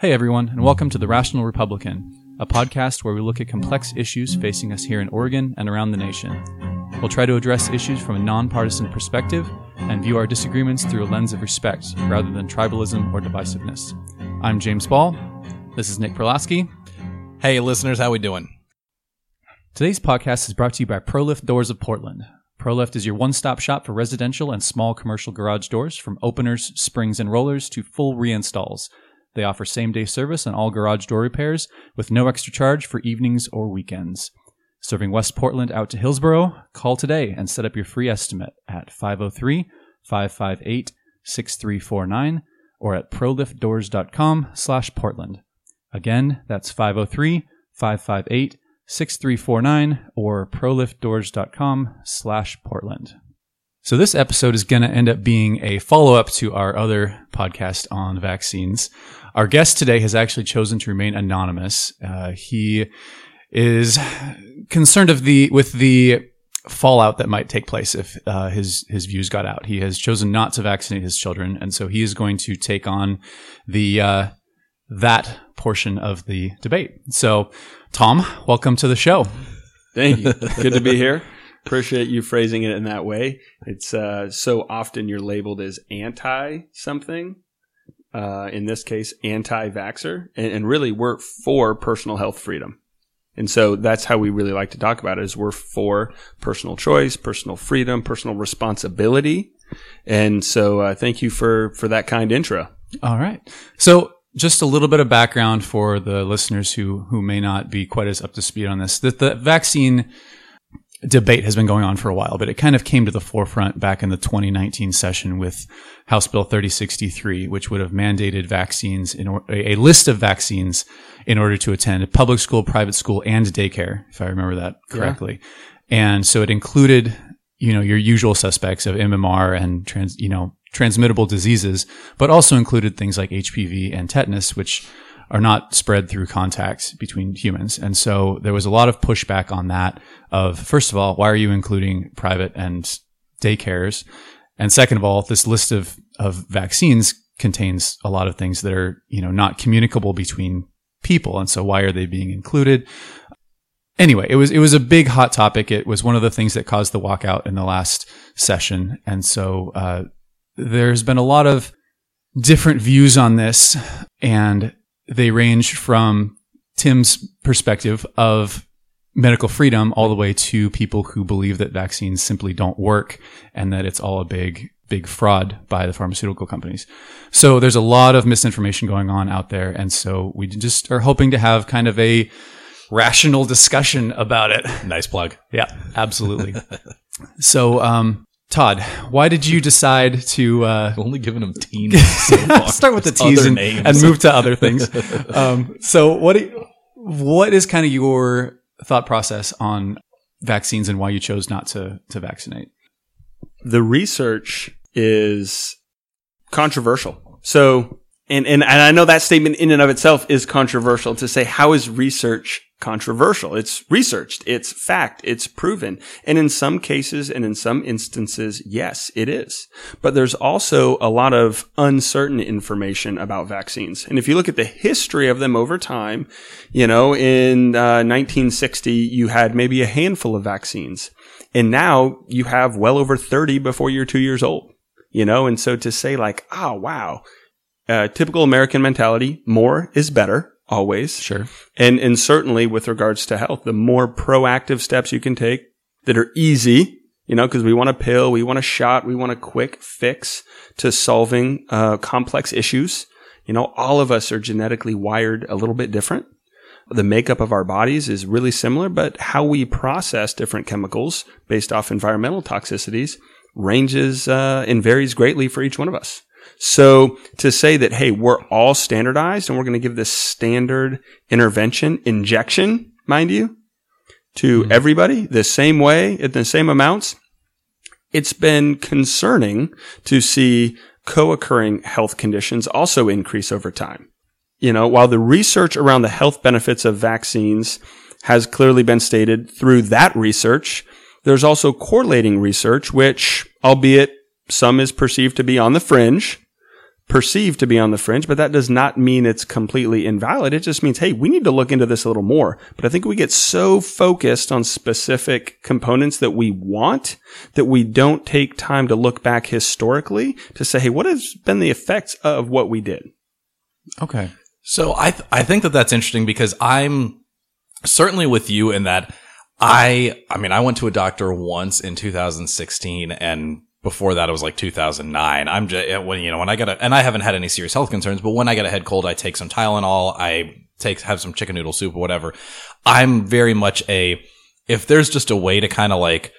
Hey, everyone, and welcome to The Rational Republican, a podcast where we look at complex issues facing us here in Oregon and around the nation. We'll try to address issues from a nonpartisan perspective and view our disagreements through a lens of respect rather than tribalism or divisiveness. I'm James Ball. This is Nick Perlasky. Hey, listeners, how we doing? Today's podcast is brought to you by ProLift Doors of Portland. ProLift is your one-stop shop for residential and small commercial garage doors, from openers, springs, and rollers to full reinstalls. They offer same day service on all garage door repairs with no extra charge for evenings or weekends. Serving West Portland out to Hillsboro, call today and set up your free estimate at 503 558 6349 or at proliftdoors.com slash Portland. Again, that's 503 558 6349 or proliftdoors.com slash Portland. So this episode is going to end up being a follow up to our other podcast on vaccines. Our guest today has actually chosen to remain anonymous. Uh, he is concerned of the with the fallout that might take place if uh, his his views got out. He has chosen not to vaccinate his children, and so he is going to take on the uh, that portion of the debate. So, Tom, welcome to the show. Thank you. Good to be here. Appreciate you phrasing it in that way. It's uh, so often you're labeled as anti something, uh, in this case, anti-vaxxer, and, and, really we're for personal health freedom. And so that's how we really like to talk about it is we're for personal choice, personal freedom, personal responsibility. And so uh, thank you for, for that kind intro. All right. So just a little bit of background for the listeners who, who may not be quite as up to speed on this. That the vaccine debate has been going on for a while, but it kind of came to the forefront back in the 2019 session with House Bill 3063, which would have mandated vaccines in or, a list of vaccines in order to attend public school, private school, and daycare, if I remember that correctly. Yeah. And so it included, you know, your usual suspects of MMR and trans, you know, transmittable diseases, but also included things like HPV and tetanus, which are not spread through contact between humans. And so there was a lot of pushback on that of, first of all, why are you including private and daycares? And second of all, this list of, of vaccines contains a lot of things that are, you know, not communicable between people. And so why are they being included? Anyway, it was, it was a big hot topic. It was one of the things that caused the walkout in the last session. And so, uh, there's been a lot of different views on this and they range from Tim's perspective of medical freedom all the way to people who believe that vaccines simply don't work and that it's all a big big fraud by the pharmaceutical companies. So there's a lot of misinformation going on out there and so we just are hoping to have kind of a rational discussion about it. Nice plug. Yeah, absolutely. so um Todd, why did you decide to uh, only giving them teens? So start with the teens and, and, move to other things? um, so, what you, what is kind of your thought process on vaccines and why you chose not to to vaccinate? The research is controversial. So, and, and and I know that statement in and of itself is controversial to say how is research controversial. It's researched. It's fact. It's proven. And in some cases and in some instances, yes, it is. But there's also a lot of uncertain information about vaccines. And if you look at the history of them over time, you know, in uh, 1960, you had maybe a handful of vaccines. And now you have well over 30 before you're two years old, you know? And so to say like, oh, wow, uh, typical American mentality, more is better always. Sure. And, and certainly with regards to health, the more proactive steps you can take that are easy, you know, because we want a pill, we want a shot, we want a quick fix to solving uh, complex issues. You know, all of us are genetically wired a little bit different. The makeup of our bodies is really similar, but how we process different chemicals based off environmental toxicities ranges uh, and varies greatly for each one of us. So to say that, hey, we're all standardized and we're going to give this standard intervention injection, mind you, to mm-hmm. everybody the same way at the same amounts, it's been concerning to see co-occurring health conditions also increase over time. You know, while the research around the health benefits of vaccines has clearly been stated through that research, there's also correlating research, which, albeit some is perceived to be on the fringe, perceived to be on the fringe, but that does not mean it's completely invalid. It just means, hey, we need to look into this a little more. But I think we get so focused on specific components that we want that we don't take time to look back historically to say, hey, what has been the effects of what we did? Okay. So I th- I think that that's interesting because I'm certainly with you in that I I mean I went to a doctor once in 2016 and before that it was like 2009. I'm just eh, when you know when I get a and I haven't had any serious health concerns, but when I get a head cold, I take some Tylenol, I take have some chicken noodle soup or whatever. I'm very much a if there's just a way to kind of like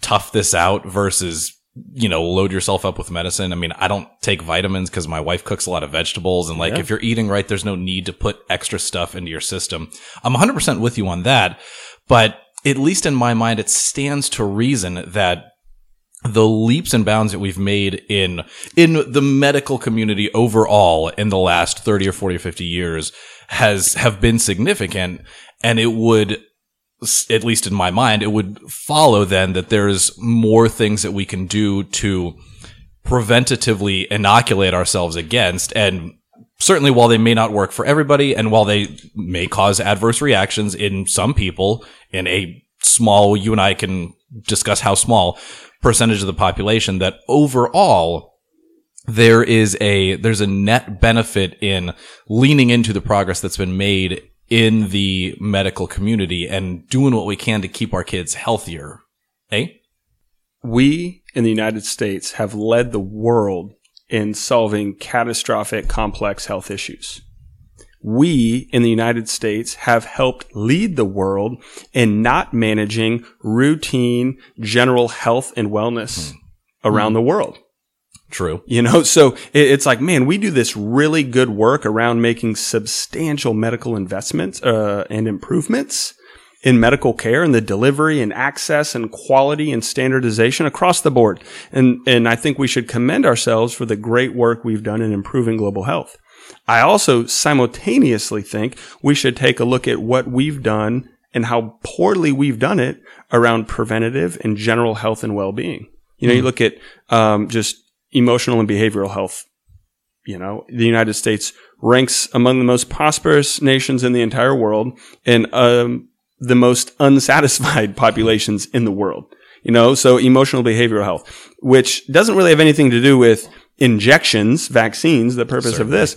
tough this out versus you know, load yourself up with medicine. I mean, I don't take vitamins because my wife cooks a lot of vegetables. And like, Yeah. if you're eating right, there's no need to put extra stuff into your system. I'm 100% with you on that. But at least in my mind, it stands to reason that the leaps and bounds that we've made in in the medical community overall in the last 30 or 40 or 50 years has have been significant. And it would at least in my mind it would follow then that there's more things that we can do to preventatively inoculate ourselves against. And certainly while they may not work for everybody and while they may cause adverse reactions in some people in a small you and I can discuss how small percentage of the population that overall there is a there's a net benefit in leaning into the progress that's been made in the medical community and doing what we can to keep our kids healthier. Eh? we in the United States have led the world in solving catastrophic complex health issues. We in the United States have helped lead the world in not managing routine general health and wellness around the world. True. You know, so it's like, man, we do this really good work around making substantial medical investments uh, and improvements in medical care and the delivery and access and quality and standardization across the board. And and I think we should commend ourselves for the great work we've done in improving global health. I also simultaneously think we should take a look at what we've done and how poorly we've done it around preventative and general health and well-being. You know, you look at um, just emotional and behavioral health. You know, the United States ranks among the most prosperous nations in the entire world and um, the most unsatisfied populations in the world. You know, so emotional behavioral health, which doesn't really have anything to do with injections, vaccines, the purpose of this.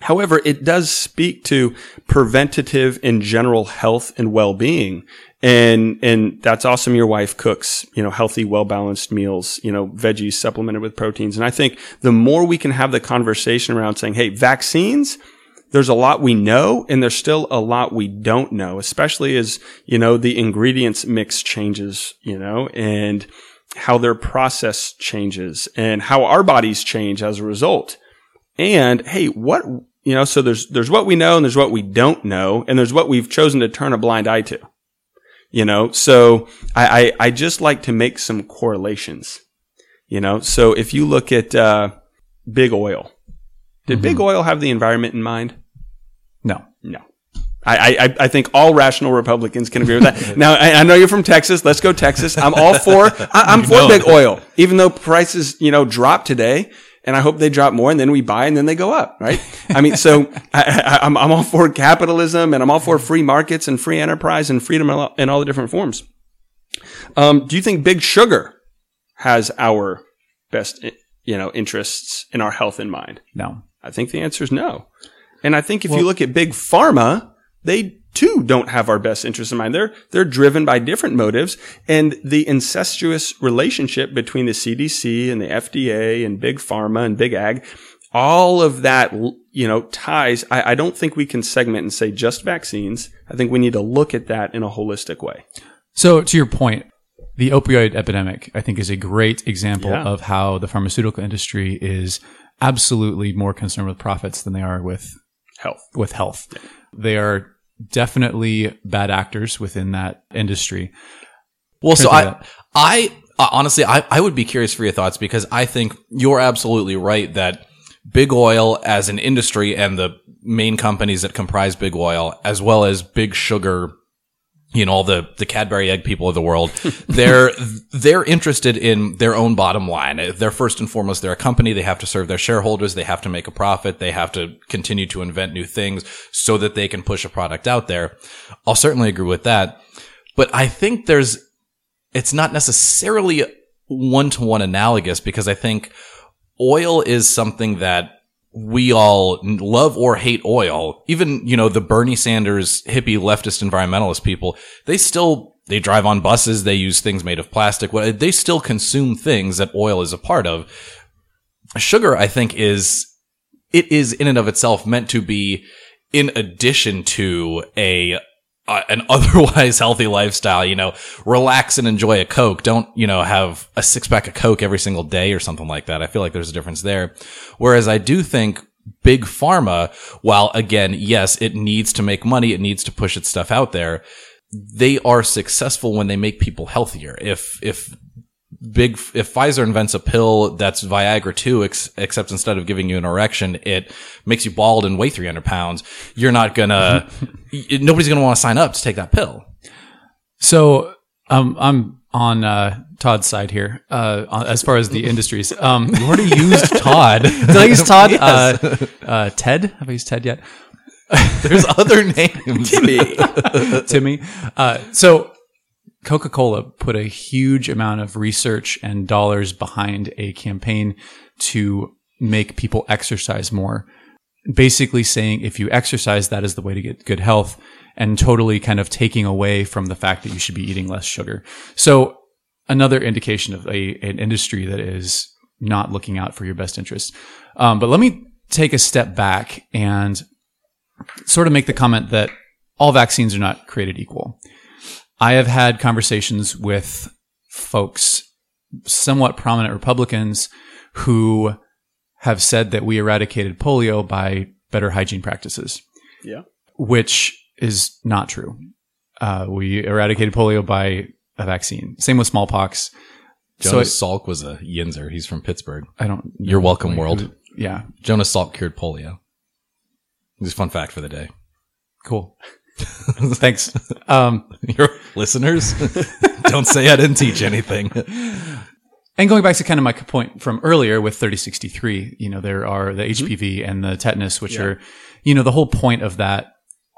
However, it does speak to preventative and general health and well-being. And, and that's awesome. Your wife cooks, you know, healthy, well-balanced meals, you know, veggies supplemented with proteins. And I think the more we can have the conversation around saying, Hey, vaccines, there's a lot we know and there's still a lot we don't know, especially as, you know, the ingredients mix changes, you know, and how their process changes and how our bodies change as a result. And hey, what, you know, so there's, there's what we know and there's what we don't know and there's what we've chosen to turn a blind eye to. You know, so I, I, I just like to make some correlations. You know, so if you look at, uh, big oil, did big oil have the environment in mind? No. No. I, I, I think all rational Republicans can agree with that. now, I, I know you're from Texas. Let's go Texas. I'm all for, I, I'm for big oil, even though prices, you know, drop today. And I hope they drop more and then we buy and then they go up, right? I mean, so I, I, I'm, I'm all for capitalism and I'm all for free markets and free enterprise and freedom in all- in all the different forms. Um, do you think big sugar has our best, you know, interests in our health in mind? No. I think the answer is no. And I think if you look at big pharma, they too don't have our best interests in mind. They're, they're driven by different motives and the incestuous relationship between the CDC and the FDA and big pharma and big ag, all of that, you know, ties. I, I don't think we can segment and say just vaccines. I think we need to look at that in a holistic way. So to your point, the opioid epidemic, I think, is a great example Yeah. of how the pharmaceutical industry is absolutely more concerned with profits than they are with Health. with health. They are definitely bad actors within that industry. Well, so I, that. I honestly, I, I would be curious for your thoughts because I think you're absolutely right that big oil as an industry and the main companies that comprise big oil, as well as big sugar you know all the the Cadbury egg people of the world they're they're interested in their own bottom line. They're first and foremost they're a company. They have to serve their shareholders. They have to make a profit. They have to continue to invent new things so that they can push a product out there. I'll certainly agree with that. But I think there's it's not necessarily one to one analogous because I think oil is something that we all love or hate oil. Even, you know, the Bernie Sanders hippie leftist environmentalist people, they still, they drive on buses. They use things made of plastic. They still consume things that oil is a part of. Sugar, I think is, it is in and of itself meant to be in addition to a uh, an otherwise healthy lifestyle, you know, relax and enjoy a Coke. Don't, you know, have a six pack of Coke every single day or something like that. I feel like there's a difference there. Whereas I do think big pharma, while again, yes, it needs to make money, it needs to push its stuff out there. They are successful when they make people healthier. If, if big if Pfizer invents a pill that's Viagra too, ex- except instead of giving you an erection, it makes you bald and weigh 300 pounds. You're not gonna, nobody's gonna want to sign up to take that pill. So um, I'm on uh, Todd's side here uh, as far as the industries. Um, you already used Todd. Did I use Todd? Yes. Uh, uh, Ted? Have I used Ted yet? There's other names. Timmy. Timmy. Uh, so Coca Cola put a huge amount of research and dollars behind a campaign to make people exercise more. Basically saying if you exercise, that is the way to get good health and totally kind of taking away from the fact that you should be eating less sugar. So another indication of a, an industry that is not looking out for your best interest. Um, but let me take a step back and sort of make the comment that all vaccines are not created equal. I have had conversations with folks, somewhat prominent Republicans, who have said that we eradicated polio by better hygiene practices. Yeah. Which is not true. Uh, we eradicated polio by a vaccine. Same with smallpox. Jonas so Salk was a Yinzer. He's from Pittsburgh. I don't. You're welcome, world. Yeah. Jonas Salk cured polio. Just fun fact for the day. Cool. Thanks. Um, Your listeners, don't say I didn't teach anything. And going back to kind of my point from earlier with 3063, you know, there are the HPV mm-hmm. and the tetanus, which yeah. are, you know, the whole point of that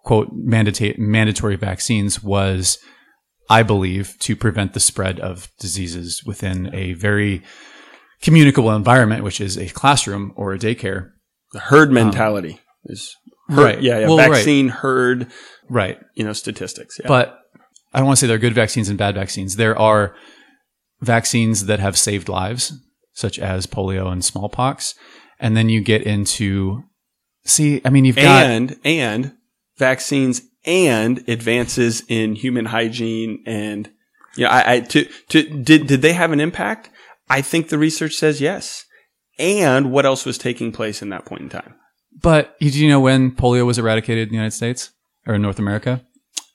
quote mandatory mandatory vaccines was, I believe, to prevent the spread of diseases within a very communicable environment, which is a classroom or a daycare. The herd mentality um, is herd, right. Yeah, yeah. Well, vaccine right. herd right? You know, statistics. Yeah. But I don't want to say there are good vaccines and bad vaccines. There are vaccines that have saved lives, such as polio and smallpox, and then you get into see. I mean, you've got and and vaccines and advances in human hygiene and yeah, you know, I, I to to did did they have an impact? I think the research says yes. And what else was taking place in that point in time? But do you know when polio was eradicated in the United States? Or North America?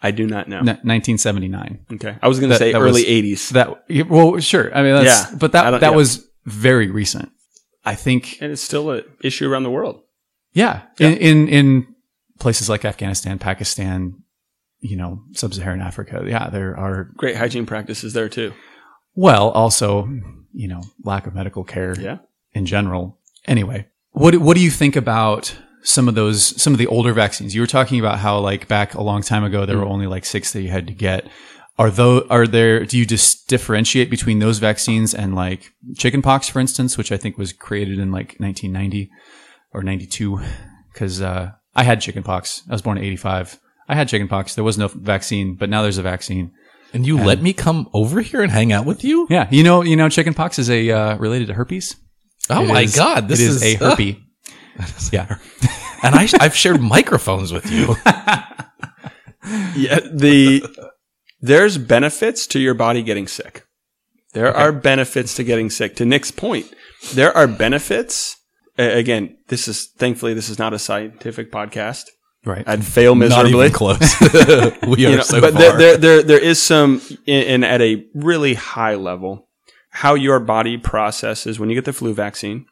I do not know. 1979. Okay, I was going to say early was, 80s. That well, sure. I mean, that's, yeah, but that that yeah. was very recent. I think, and it's still an issue around the world. Yeah, yeah. In, in in places like Afghanistan, Pakistan, you know, sub-Saharan Africa. Yeah, there are great hygiene practices there too. Well, also, you know, lack of medical care. Yeah. In general. Anyway, what what do you think about some of those some of the older vaccines. You were talking about how like back a long time ago there mm. were only like six that you had to get. Are those are there? Do you just differentiate between those vaccines and like chickenpox, for instance, which I think was created in like 1990 or 92? Because uh, I had chickenpox. I was born in 85. I had chickenpox. There was no vaccine, but now there's a vaccine. And you and, let me come over here and hang out with you? Yeah, you know, you know, chickenpox is a uh, related to herpes. Oh it my is, god, this is, is, a herpes. Uh, yeah. and I, I've shared microphones with you. yeah. The, there's benefits to your body getting sick. There okay. are benefits to getting sick. To Nick's point, there are benefits. again, this is thankfully this is not a scientific podcast. Right. I'd fail miserably. Not even close. we are you know, so but there, there, there, there is some, and at a really high level, how your body processes when you get the flu vaccine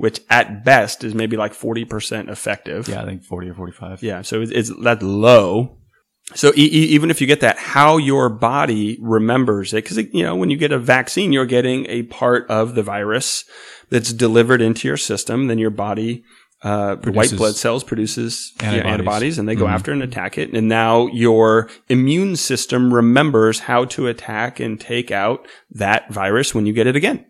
which at best is maybe like 40% effective. Yeah, I think 40 or 45. Yeah, so it's, it's that's low. So e- even if you get that, how your body remembers it, because you know when you get a vaccine, you're getting a part of the virus that's delivered into your system. Then your body, uh, white blood cells produces yeah, antibodies. antibodies, and they go after and attack it. And now your immune system remembers how to attack and take out that virus when you get it again.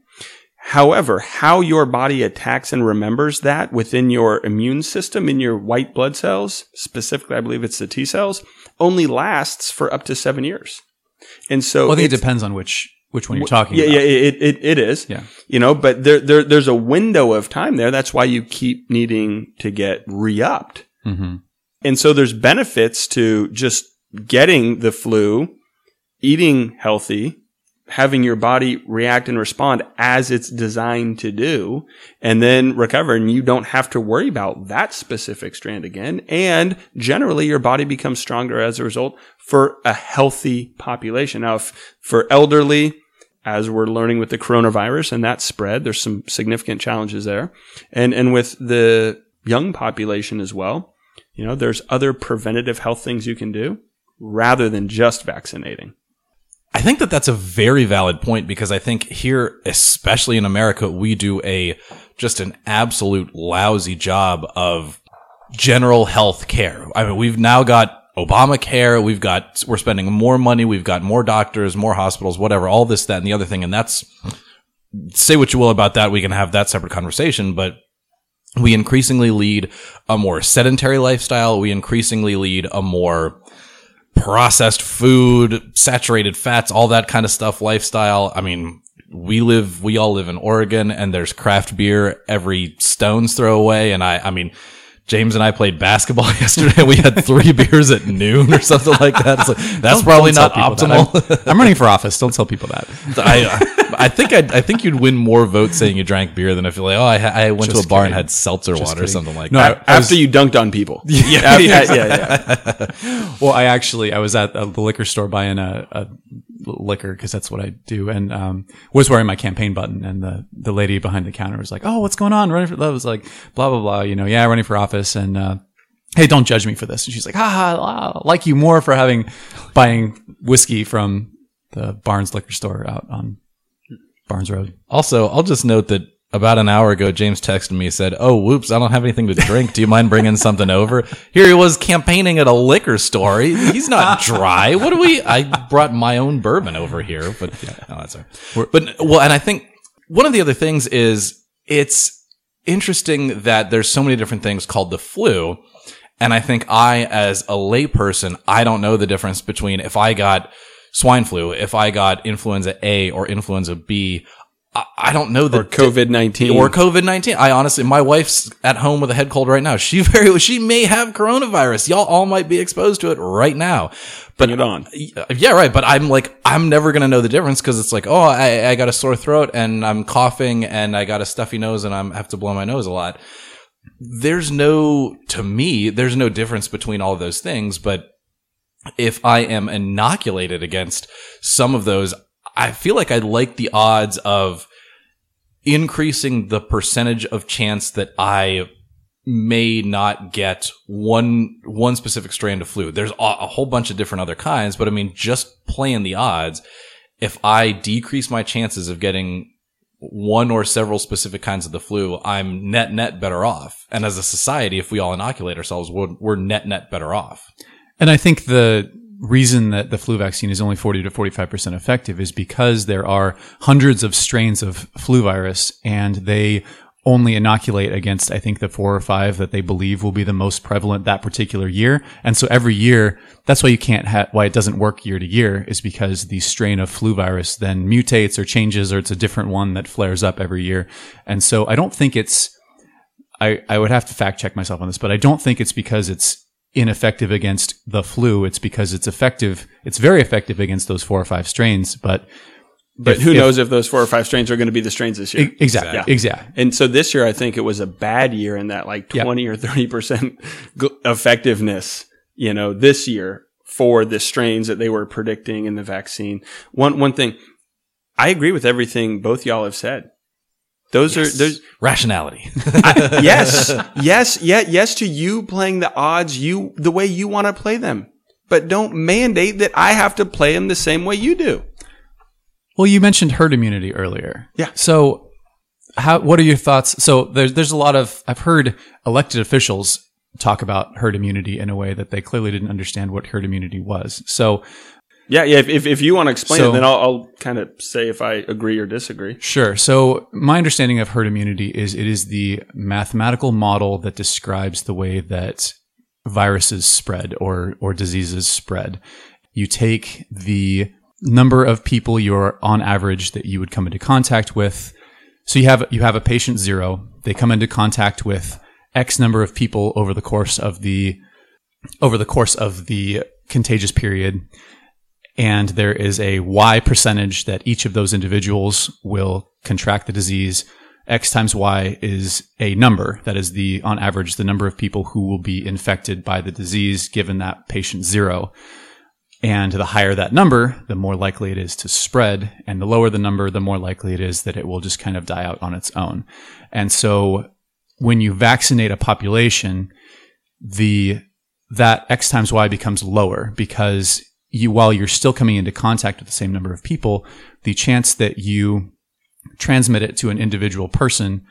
However, how your body attacks and remembers that within your immune system in your white blood cells, specifically, I believe it's the T cells, only lasts for up to seven years. And so Well, I think it depends on which which one you're talking yeah, about. yeah, it, it, it is. Yeah. You know, but there, there, there's a window of time there. That's why you keep needing to get re-upped. hmm And so there's benefits to just getting the flu, eating healthy, having your body react and respond as it's designed to do, and then recover. And you don't have to worry about that specific strand again. And generally your body becomes stronger as a result for a healthy population. Now, if for elderly, as we're learning with the coronavirus and that spread, there's some significant challenges there. And, and with the young population as well, you know, there's other preventative health things you can do rather than just vaccinating. I think that that's a very valid point because I think here, especially in America, we do a just an absolute lousy job of general health care. I mean, we've now got Obamacare. We've got, we're spending more money. We've got more doctors, more hospitals, whatever, all this, that, and the other thing. And that's, say what you will about that. We can have that separate conversation, but we increasingly lead a more sedentary lifestyle. We increasingly lead a more processed food, saturated fats, all that kind of stuff lifestyle. I mean, we live, we all live in Oregon and there's craft beer every stone's throw away. And I, I mean, James and I played basketball yesterday. We had three beers at noon or something like that. It's like, that's Don't- probably don't not tell people that. optimal. I'm, I'm running for office. Don't tell people that. I, I think I'd, I think you'd win more votes saying you drank beer than if you're like, oh, I, I went to a Just bar and had seltzer water or something like No, that. I- I was- After you dunked on people. Yeah, yeah, yeah, yeah. Well, I actually I was at the liquor store buying a, a liquor because that's what I do, and um, was wearing my campaign button, and the the lady behind the counter was like, "Oh, what's going on? Running for?" I was like, "Blah blah blah," you know, yeah, running for office, and uh, hey, don't judge me for this. And she's like, "Ha I like you more for having buying whiskey from the Barnes liquor store out on Barnes Road." Also, I'll just note that about an hour ago, James texted me said, "Oh, whoops! I don't have anything to drink. Do you mind bringing something over?" Here he was campaigning at a liquor store. He- He's not dry. What do we? I brought my own bourbon over here, but no, that's all right. But well, and I think one of the other things is it's interesting that there's so many different things called the flu. And I think I, as a layperson, I don't know the difference between if I got swine flu, if I got influenza A or influenza B. I, I don't know the Or COVID 19. or COVID nineteen. I honestly, my wife's at home with a head cold right now. She very, she may have coronavirus. Y'all all might be exposed to it right now. But Bring it on. yeah, right. But I'm like, I'm never gonna know the difference because it's like, oh, I, I got a sore throat and I'm coughing and I got a stuffy nose and I'm have to blow my nose a lot. There's no, to me, there's no difference between all of those things. But if I am inoculated against some of those, I feel like I like the odds of increasing the percentage of chance that I may not get one one specific strand of flu. There's a, a whole bunch of different other kinds, but I mean, just playing the odds, if I decrease my chances of getting one or several specific kinds of the flu, I'm net net better off. And as a society, if we all inoculate ourselves, we're, we're net net better off. And I think the reason that the flu vaccine is only 40 to 45% effective is because there are hundreds of strains of flu virus and they only inoculate against, I think, the four or five that they believe will be the most prevalent that particular year. And so every year, that's why you can't why it doesn't work year to year is because the strain of flu virus then mutates or changes or it's a different one that flares up every year. And so I don't think it's, I, I would have to fact check myself on this, but I don't think it's because it's ineffective against the flu. It's because it's effective. It's very effective against those four or five strains, but But if- who if- knows if those four or five strains are going to be the strains this year? Exactly. Yeah. Exactly. And so this year, I think it was a bad year in that like Yep. 20 or 30% effectiveness, you know, this year for the strains that they were predicting in the vaccine. One, one thing, I agree with everything both y'all have said. Those are, those, Rationality. I- yes, yes, yeah, yes to you playing the odds you, the way you want to play them. but don't mandate that I have to play them the same way you do. Well, you mentioned herd immunity earlier. Yeah. So, how? What are your thoughts? So, there's there's a lot of I've heard elected officials talk about herd immunity in a way that they clearly didn't understand what herd immunity was. So, Yeah, yeah. If, if, if you want to explain So- it, then I'll, I'll kind of say if I agree or disagree. Sure. So my understanding of herd immunity is it is the mathematical model that describes the way that viruses spread or or diseases spread. You take the number of people you're on average that you would come into contact with. So you have you have a patient zero. They come into contact with X number of people over the course of the over the course of the contagious period and there is a Y percentage that each of those individuals will contract the disease. X times Y is a number that is the, on average, the number of people who will be infected by the disease given that patient zero. And the higher that number, the more likely it is to spread. And the lower the number, the more likely it is that it will just kind of die out on its own. And so when you vaccinate a population, the, that X times Y becomes lower because you, while you're still coming into contact with the same number of people, the chance that you transmit it to an individual person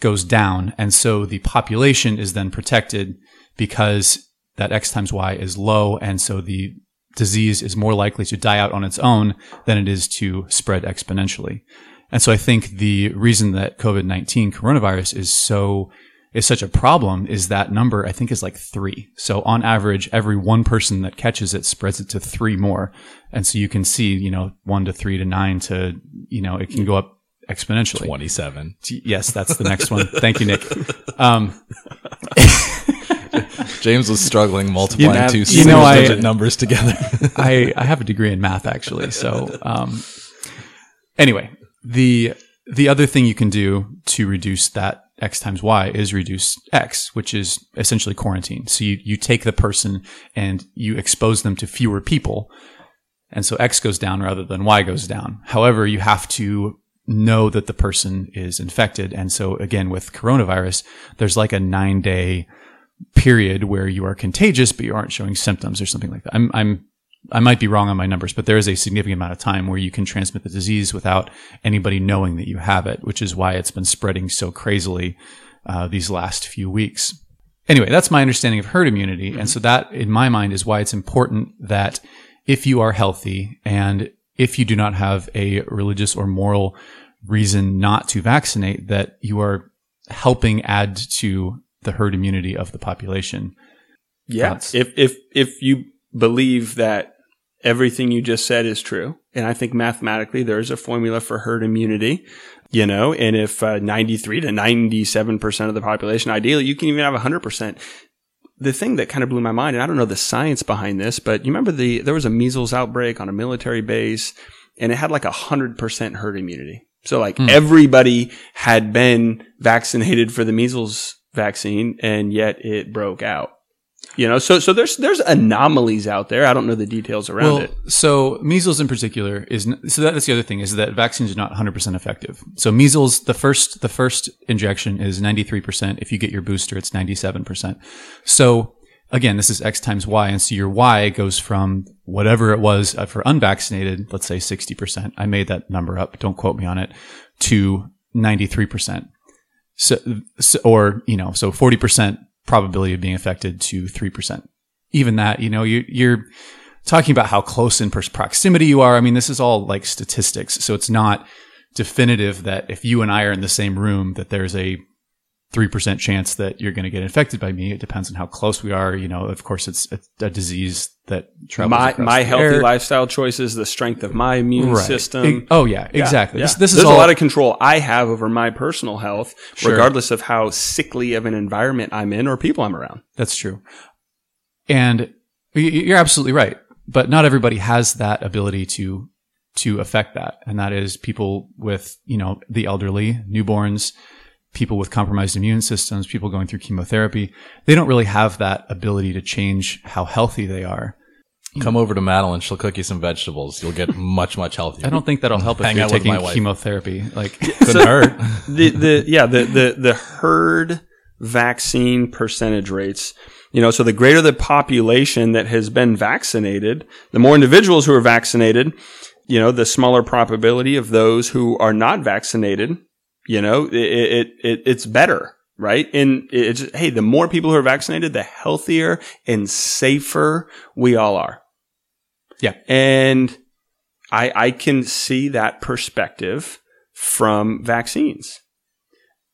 goes down. And so the population is then protected because that X times Y is low. And so the disease is more likely to die out on its own than it is to spread exponentially. And so I think the reason that COVID-19 coronavirus is so is such a problem is that number I think is like three. So on average, every one person that catches it spreads it to three more. And so you can see, you know, one to three to nine to, you know, it can go up exponentially. 27. Yes, that's the next one. Thank you, Nick. Um, James was struggling multiplying You know- two you single know, I- digit numbers together. I, I have a degree in math actually. So, um, anyway, the, the other thing you can do to reduce that X times Y is reduce X, which is essentially quarantine. So you, you take the person and you expose them to fewer people. And so X goes down rather than Y goes down. However, you have to know that the person is infected. And so again, with coronavirus, there's like a nine day period where you are contagious, but you aren't showing symptoms or something like that. I'm, I'm, I might be wrong on my numbers, but there is a significant amount of time where you can transmit the disease without anybody knowing that you have it, which is why it's been spreading so crazily uh, these last few weeks. Anyway, that's my understanding of herd immunity. And so that, in my mind, is why it's important that if you are healthy and if you do not have a religious or moral reason not to vaccinate, that you are helping add to the herd immunity of the population. Yeah. Thoughts? If if if you believe that everything you just said is true, and I think mathematically there's a formula for herd immunity, you know, and if uh, 93 to 97 percent of the population, ideally, you can even have 100 percent. The thing that kind of blew my mind, and I don't know the science behind this, but you remember the there was a measles outbreak on a military base, and it had like a hundred percent herd immunity. So like everybody had been vaccinated for the measles vaccine, and yet it broke out. You know, so so there's there's anomalies out there. I don't know the details around Well, it. so measles in particular is so that's the other thing is that vaccines are not 100% effective. So measles, the first the first injection is 93%. If you get your booster, it's 97%. So again, this is X times Y, and so your Y goes from whatever it was uh, for unvaccinated, let's say 60%. I made that number up. Don't quote me on it. To 93%. So, so or you know, so 40% probability of being affected to 3%. Even that, you know, you, you're talking about how close in proximity you are. I mean, this is all like statistics. So it's not definitive that if you and I are in the same room, that there's a 3% chance that you're going to get infected by me. It depends on how close we are. You know, of course, it's a, a disease that travels My my healthy air. lifestyle choices, the strength of my immune Right. system. Ex- oh, yeah, Yeah, exactly. yeah. This, this is There's all a lot of control I have over my personal health, Sure. regardless of how sickly of an environment I'm in or people I'm around. That's true. And you're absolutely right. But not everybody has that ability to, to affect that. And that is people with, you know, the elderly, newborns, people with compromised immune systems, people going through chemotherapy. They don't really have that ability to change how healthy they are. Come over to Madeline. She'll cook you some vegetables. You'll get much, much healthier. I don't think that'll help if Hang you're out with taking my wife. chemotherapy. Like, Couldn't hurt. the the yeah the the the herd vaccine percentage rates You know, so the greater the population that has been vaccinated, the more individuals who are vaccinated, you know, the smaller probability of those who are not vaccinated, you know, it, it, it it's better, right? And it's, hey, the more people who are vaccinated, the healthier and safer we all are. Yeah. And I, I can see that perspective from vaccines.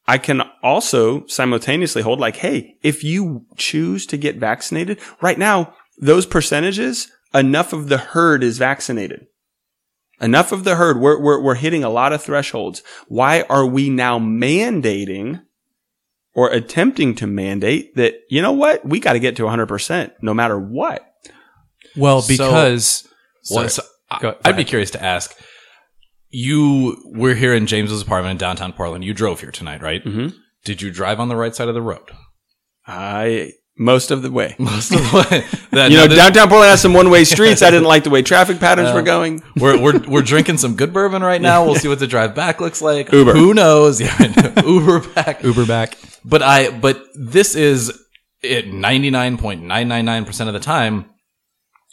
I can also simultaneously hold like, hey, if you choose to get vaccinated right now, those percentages, enough of the herd is vaccinated. Enough of the herd. We're, we're, we're hitting a lot of thresholds. Why are we now mandating or attempting to mandate that, you know what? We got to get to 100% no matter what. Well, So- because Well, sorry. so I- Go- go I'd be curious to ask. You were here in James's apartment in downtown Portland. You drove here tonight, right? Mhm. Did you drive on the right side of the road? I, most of the way. Most of the way. That- You know, now downtown Portland has some one-way streets. I didn't like the way traffic patterns were uh, going. we're, we're we're drinking some good bourbon right now. We'll see what the drive back looks like. Uber. Who knows? Yeah, Uber back. Uber back. But I but this is it 99.999% of the time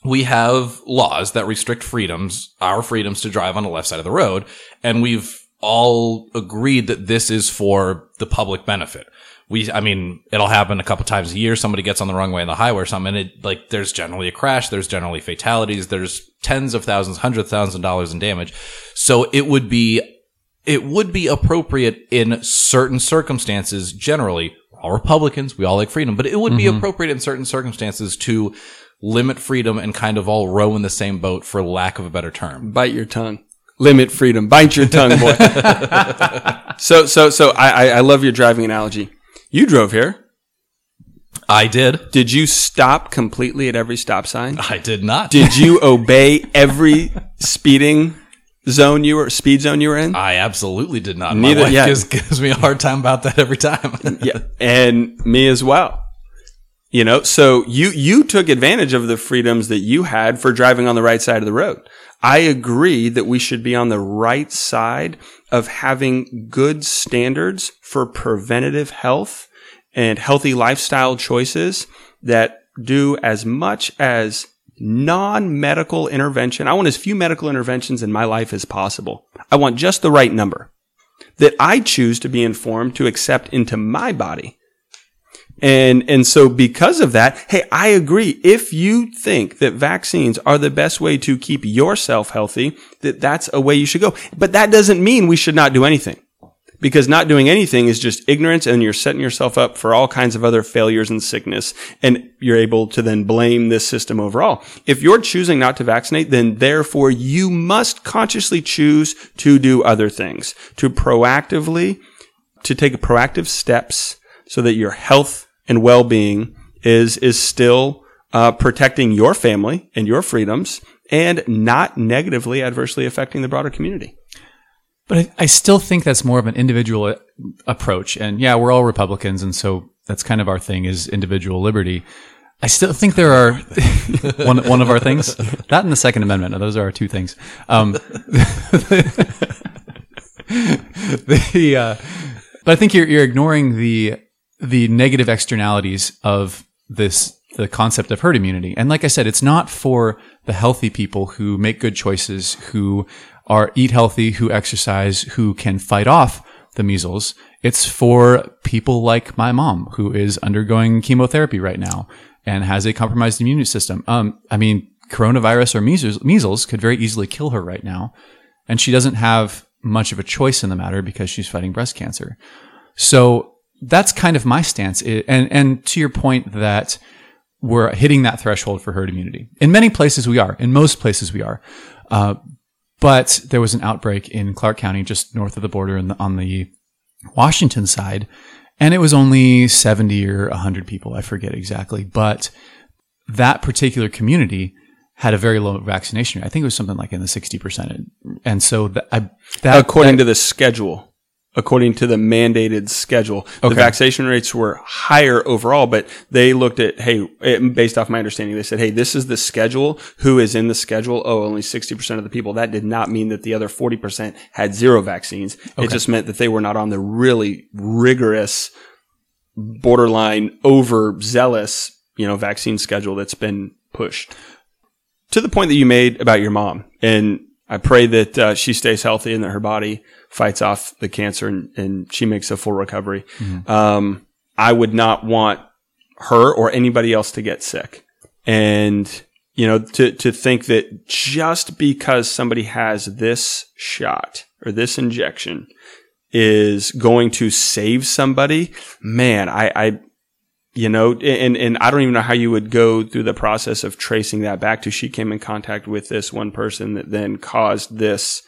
we have laws that restrict freedoms, our freedoms to drive on the left side of the road, and we've all agreed that this is for the public benefit. We, I mean, it'll happen a couple times a year. Somebody gets on the wrong way on the highway or something, and it, like, there's generally a crash, there's generally fatalities, there's tens of thousands, hundreds of thousands of dollars in damage. So it would be it would be appropriate in certain circumstances generally all republicans we all like freedom but it would be mm-hmm. appropriate in certain circumstances to limit freedom and kind of all row in the same boat for lack of a better term Bite your tongue. Limit freedom. Bite your tongue, boy. so, so, so I, I love your driving analogy. You drove here. i did Did you stop completely at every stop sign? i did not Did you obey every speeding zone you were, speed zone you were in? i absolutely did not Neither- my wife yeah. gives, gives me a hard time about that every time yeah. And me as well. You know, so you, you took advantage of the freedoms that you had for driving on the right side of the road. I agree that we should be on the right side of having good standards for preventative health and healthy lifestyle choices that do as much as non-medical intervention. I want as few medical interventions in my life as possible. I want just the right number that I choose to be informed to accept into my body. And, and so because of that, hey, I agree. If you think that vaccines are the best way to keep yourself healthy, that that's a way you should go. But that doesn't mean we should not do anything because not doing anything is just ignorance and you're setting yourself up for all kinds of other failures and sickness. And you're able to then blame this system overall. If you're choosing not to vaccinate, then therefore you must consciously choose to do other things, to proactively, to take proactive steps so that your health and well-being is, is still uh, protecting your family and your freedoms and not negatively adversely affecting the broader community. But I, I still think that's more of an individual uh, approach. And yeah, we're all Republicans, and so that's kind of our thing is individual liberty. I still think there are one one of our things. That and the Second Amendment. Those are our two things. Um, the uh, but I think you're you're ignoring the the negative externalities of this the concept of herd immunity. And like I said, it's not for the healthy people who make good choices, who are eat healthy, who exercise, who can fight off the measles. It's for people like my mom who is undergoing chemotherapy right now and has a compromised immune system. Um, I mean, coronavirus or measles, measles could very easily kill her right now. And she doesn't have much of a choice in the matter because she's fighting breast cancer. So that's kind of my stance. And, and to your point that we're hitting that threshold for herd immunity. In many places we are. In most places we are. Uh, but there was an outbreak in Clark County, just north of the border in the, on the Washington side, and it was only 70 or 100 people. I forget exactly. But that particular community had a very low vaccination rate. I think it was something like in the 60%. And so that, I, that according to the schedule, according to the mandated schedule, the vaccination rates were higher overall, but they looked at, hey, it- based off my understanding, they said, hey, this is the schedule. Who is in the schedule? Oh, only 60% of the people. That did not mean that the other 40% had zero vaccines. It just meant that they were not on the really rigorous, borderline overzealous you know, vaccine schedule that's been pushed. To the point that you made about your mom, and I pray that uh, she stays healthy and that her body fights off the cancer and, and she makes a full recovery. Um, I would not want her or anybody else to get sick. And, you know, to, to think that just because somebody has this shot or this injection is going to save somebody, man, I, I, you know, and, and I don't even know how you would go through the process of tracing that back to she came in contact with this one person that then caused this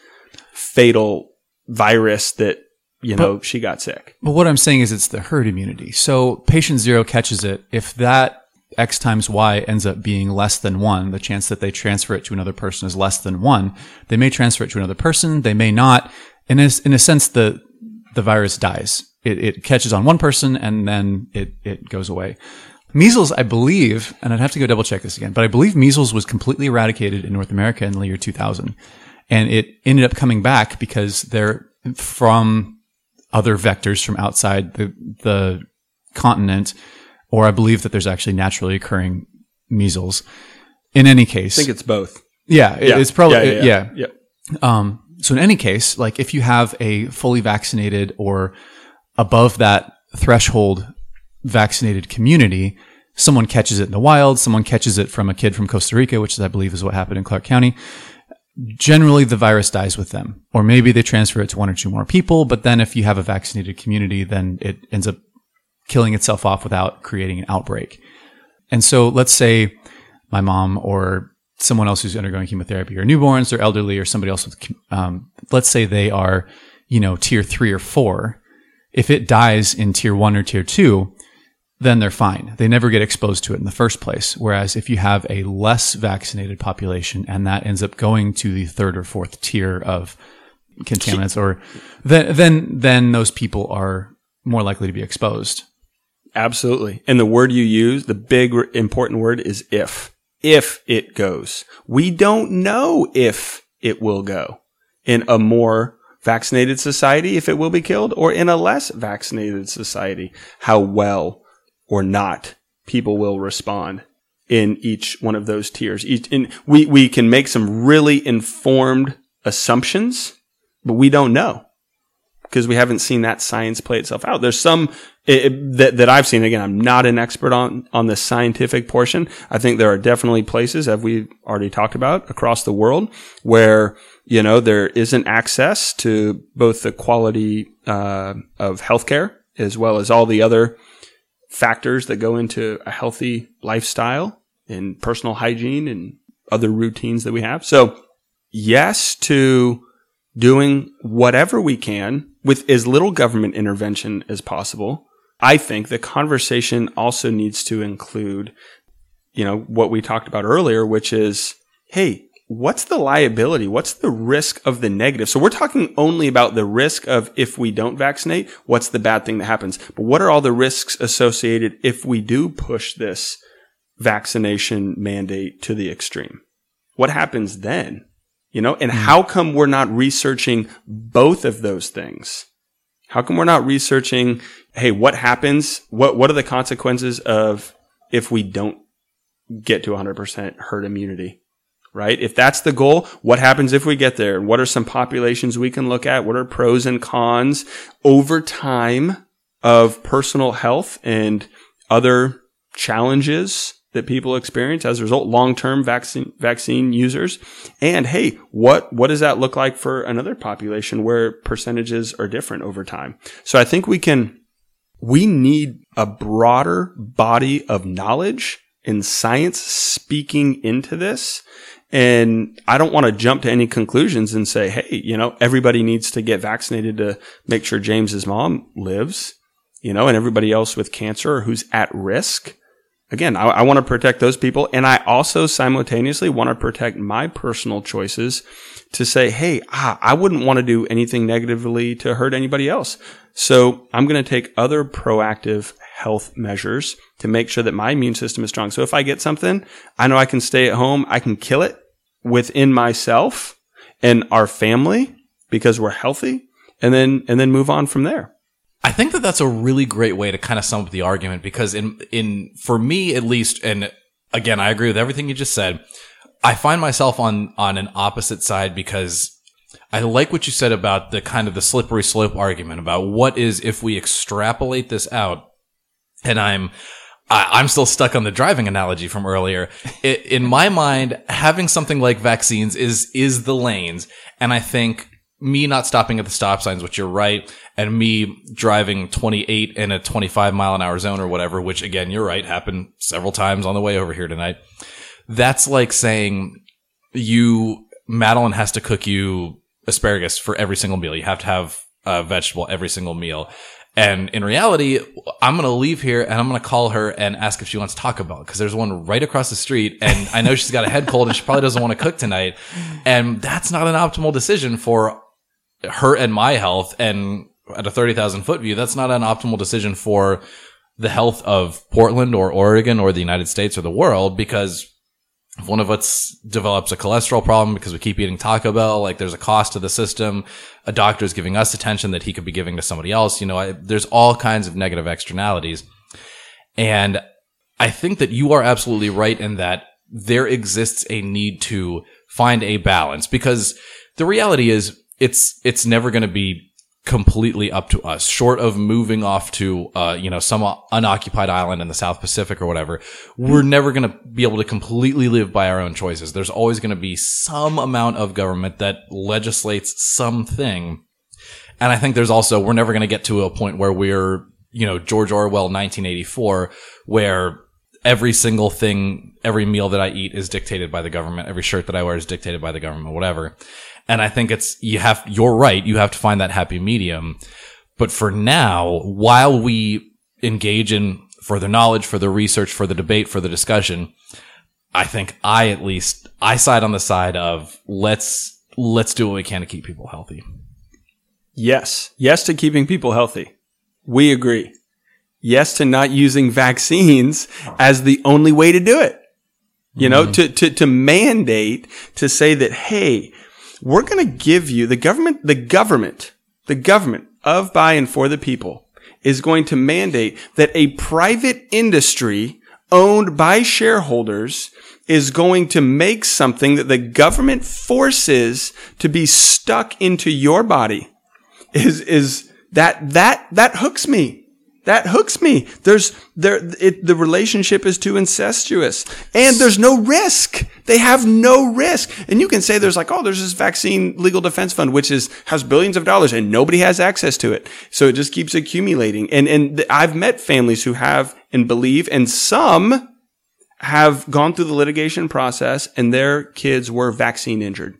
fatal virus that, you know, she got sick. But what I'm saying is it's the herd immunity. So patient zero catches it. If that X times Y ends up being less than one, the chance that they transfer it to another person is less than one. They may transfer it to another person. They may not. In a, in a sense, the, the virus dies. It, it catches on one person and then it, it goes away. Measles, I believe, and I'd have to go double check this again, but I believe measles was completely eradicated in North America in the year 2000. And it ended up coming back because they're from other vectors from outside the, the continent, or I believe that there's actually naturally occurring measles. In any case, I think it's both. yeah, it- it's probably, yeah, yeah, yeah. um, so in any case, like if you have a fully vaccinated or above that threshold vaccinated community, someone catches it in the wild, someone catches it from a kid from Costa Rica, which I believe is what happened in Clark County. Generally, the virus dies with them, or maybe they transfer it to one or two more people. But then if you have a vaccinated community, then it ends up killing itself off without creating an outbreak. And so let's say my mom or someone else who's undergoing chemotherapy or newborns or elderly or somebody else with, um, let's say they are, you know, tier three or four. If it dies in tier one or tier two, then they're fine. They never get exposed to it in the first place. Whereas if you have a less vaccinated population and that ends up going to the third or fourth tier of contaminants or then, then, then those people are more likely to be exposed. Absolutely. And the word you use, the big important word is if. If it goes. We don't know if it will go in a more vaccinated society, if it will be killed, or in a less vaccinated society, how well or not people will respond in each one of those tiers. Each, and we, we can make some really informed assumptions, but we don't know because we haven't seen that science play itself out. There's some it, it- that, that I've seen. Again, I'm not an expert on, on the scientific portion. I think there are definitely places, as we already talked about, across the world where, you know, there isn't access to both the quality uh, of healthcare as well as all the other factors that go into a healthy lifestyle and personal hygiene and other routines that we have. So yes to doing whatever we can with as little government intervention as possible. I think the conversation also needs to include, you know, what we talked about earlier, which is, hey, what's the liability? What's the risk of the negative? So we're talking only about the risk of if we don't vaccinate, what's the bad thing that happens? But what are all the risks associated if we do push this vaccination mandate to the extreme? What happens then? You know, and hmm. how come we're not researching both of those things? How come we're not researching, hey, what happens? What, what are the consequences of if we don't get to 100% herd immunity? Right? If that's the goal, what happens if we get there? And what are some populations we can look at? What are pros and cons over time of personal health and other challenges that people experience as a result, long-term vaccine, vaccine users. And hey, what, what does that look like for another population where percentages are different over time? So I think we can, we need a broader body of knowledge and science speaking into this. And I don't want to jump to any conclusions and say, Hey, you know, everybody needs to get vaccinated to make sure James's mom lives, you know, and everybody else with cancer or who's at risk again, I, I want to protect those people. And I also simultaneously want to protect my personal choices to say, Hey, ah, I wouldn't want to do anything negatively to hurt anybody else. So I'm going to take other proactive health measures to make sure that my immune system is strong. So if I get something, I know I can stay at home. I can kill it within myself and our family because we're healthy and then, and then move on from there. I think that that's a really great way to kind of sum up the argument because in in for me at least, and again, I agree with everything you just said. I find myself on on an opposite side because I like what you said about the kind of the slippery slope argument about what is if we extrapolate this out, and I'm I, am still stuck on the driving analogy from earlier. It, in my mind, having something like vaccines is is the lanes, and I think me not stopping at the stop signs, which you're right, and me driving 28 in a 25 mile an hour zone or whatever, which again, you're right, happened several times on the way over here tonight. That's like saying you, Madeline has to cook you asparagus for every single meal. You have to have a vegetable every single meal. And in reality, I'm going to leave here and I'm going to call her and ask if she wants Taco Bell because there's one right across the street. And I know she's got a head cold and she probably doesn't want to cook tonight. And that's not an optimal decision for her and my health. And at a 30,000 foot view, that's not an optimal decision for the health of Portland or Oregon or the United States or the world because if one of us develops a cholesterol problem because we keep eating Taco Bell, like there's a cost to the system. A doctor is giving us attention that he could be giving to somebody else. You know, I, there's all kinds of negative externalities. And I think that you are absolutely right in that there exists a need to find a balance because the reality is it's, it's never going to be completely up to us, short of moving off to, uh, you know, some unoccupied island in the South Pacific or whatever. We're never going to be able to completely live by our own choices. There's always going to be some amount of government that legislates something. And I think there's also, we're never going to get to a point where we're, you know, George Orwell 1984, where every single thing, every meal that I eat is dictated by the government. Every shirt that I wear is dictated by the government, whatever. And I think it's, you have, you're right. You have to find that happy medium. But for now, while we engage in further knowledge, further research, further debate, further discussion, I think I at least, I side on the side of let's, let's do what we can to keep people healthy. Yes. Yes to keeping people healthy. We agree. Yes to not using vaccines as the only way to do it. You know, mm-hmm. to, to, to mandate, to say that, hey, we're going to give you the government, the government, the government of, by, and for the people is going to mandate that a private industry owned by shareholders is going to make something that the government forces to be stuck into your body is, is that, that, that hooks me. That hooks me. There's there it, the relationship is too incestuous, and there's no risk. They have no risk, and you can say there's like, oh, there's this vaccine legal defense fund which is has billions of dollars, and nobody has access to it, so it just keeps accumulating. And and I've met families who have and believe, and some have gone through the litigation process, and their kids were vaccine injured.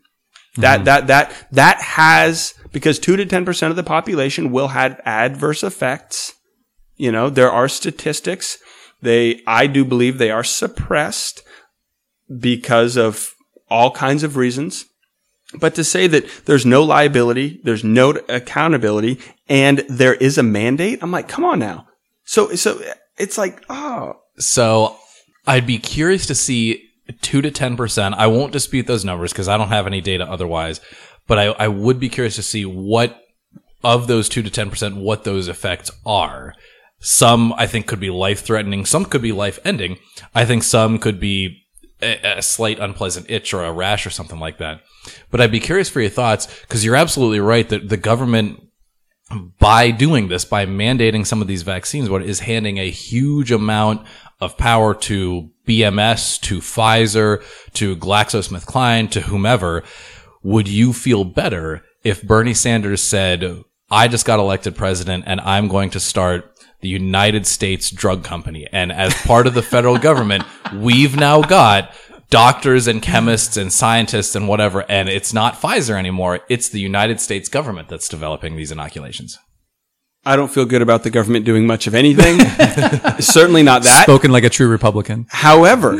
That mm-hmm. that that that has because two to ten percent of the population will have adverse effects you know, there are statistics. They, I do believe they are suppressed because of all kinds of reasons. But to say that there's no liability, there's no accountability, and there is a mandate, I'm like, come on now. So, so it's like, oh. So I'd be curious to see two to 10%. I won't dispute those numbers because I don't have any data otherwise, but I, I would be curious to see what of those two to 10%, what those effects are. Some I think could be life threatening. Some could be life ending. I think some could be a, a, slight unpleasant itch or a rash or something like that. But I'd be curious for your thoughts because you're absolutely right that the government, by doing this, by mandating some of these vaccines, what is handing a huge amount of power to BMS, to Pfizer, to GlaxoSmithKline, to whomever. Would you feel better if Bernie Sanders said, I just got elected president and I'm going to start the United States Drug Company. And as part of the federal government, we've now got doctors and chemists and scientists and whatever. And it's not Pfizer anymore. It's the United States government that's developing these inoculations. I don't feel good about the government doing much of anything. Certainly not that. Spoken like a true Republican. However,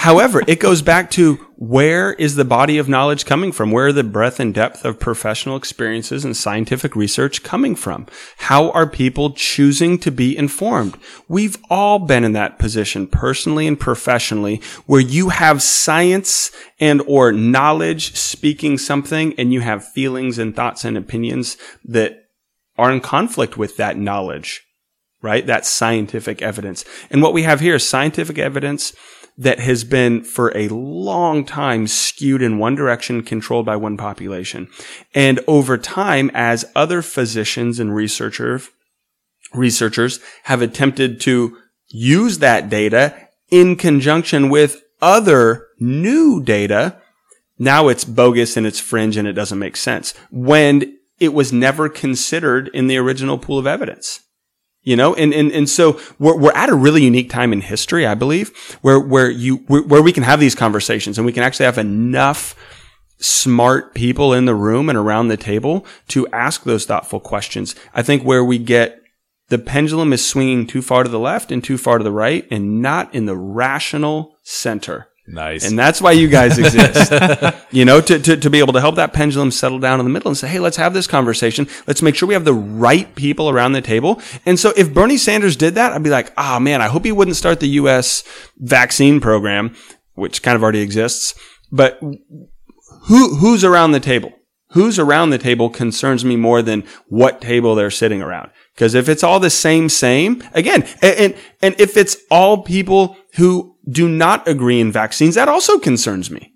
However, it goes back to where is the body of knowledge coming from? Where are the breadth and depth of professional experiences and scientific research coming from? How are people choosing to be informed? We've all been in that position personally and professionally where you have science and or knowledge speaking something and you have feelings and thoughts and opinions that are in conflict with that knowledge, right? That scientific evidence. And what we have here is scientific evidence that has been for a long time skewed in one direction, controlled by one population. And over time, as other physicians and researchers, researchers have attempted to use that data in conjunction with other new data, now it's bogus and it's fringe and it doesn't make sense when it was never considered in the original pool of evidence. You know, and, and, and so we're, we're at a really unique time in history, I believe, where, where you, where we can have these conversations and we can actually have enough smart people in the room and around the table to ask those thoughtful questions. I think where we get the pendulum is swinging too far to the left and too far to the right and not in the rational center. Nice. And that's why you guys exist. you know, to, to, to be able to help that pendulum settle down in the middle and say, hey, let's have this conversation. Let's make sure we have the right people around the table. And so if Bernie Sanders did that, I'd be like, oh man, I hope he wouldn't start the U.S. vaccine program, which kind of already exists. But who, who's around the table? Who's around the table concerns me more than what table they're sitting around. Because if it's all the same, same, again, and, and, and if it's all people who do not agree in vaccines, that also concerns me.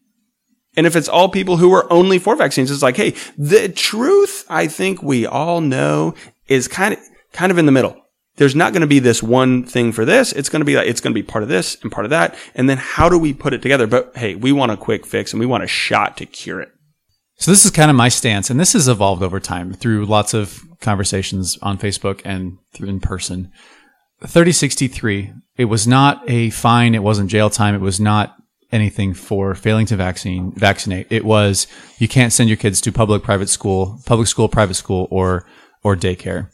And if it's all people who are only for vaccines, it's like, hey, the truth, I think we all know is kind of, kind of in the middle. There's not going to be this one thing for this. It's going to be like, it's going to be part of this and part of that. And then how do we put it together? But hey, we want a quick fix and we want a shot to cure it. So this is kind of my stance, and this has evolved over time through lots of conversations on Facebook and through in person. 3063, it was not a fine, it wasn't jail time, it was not anything for failing to vaccine vaccinate. It was you can't send your kids to public private school, public school, private school, or or daycare.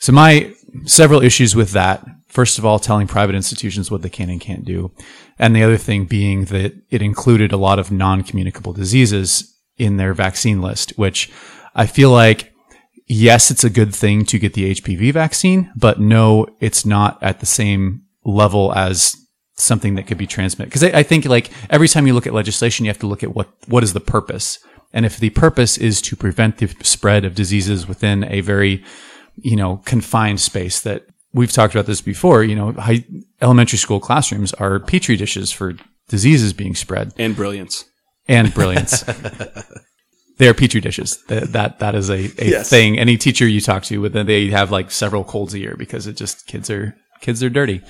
So my several issues with that. First of all, telling private institutions what they can and can't do. And the other thing being that it included a lot of non-communicable diseases in their vaccine list, which I feel like yes, it's a good thing to get the HPV vaccine, but no, it's not at the same level as something that could be transmitted. Because I, I, think like every time you look at legislation, you have to look at what what is the purpose, and if the purpose is to prevent the spread of diseases within a very you know confined space that we've talked about this before. You know, high, elementary school classrooms are petri dishes for diseases being spread and brilliance and brilliance. they are petri dishes. That that, that is a, a Yes. thing. Any teacher you talk to, with they have like several colds a year because it just kids are kids are dirty.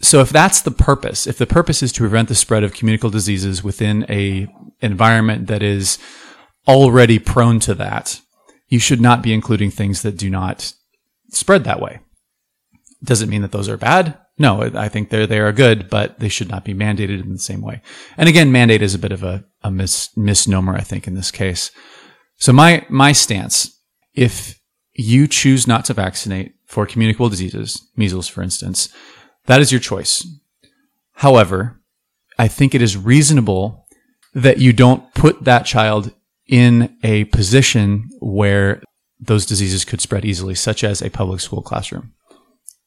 So if that's the purpose, if the purpose is to prevent the spread of communicable diseases within a environment that is already prone to that, you should not be including things that do not spread that way. Does it mean that those are bad? No, I think they're they are good, but they should not be mandated in the same way. And again, mandate is a bit of a, a mis, misnomer, I think, in this case. So my my stance, if you choose not to vaccinate for communicable diseases, measles, for instance, that is your choice. However, I think it is reasonable that you don't put that child in a position where those diseases could spread easily, such as a public school classroom.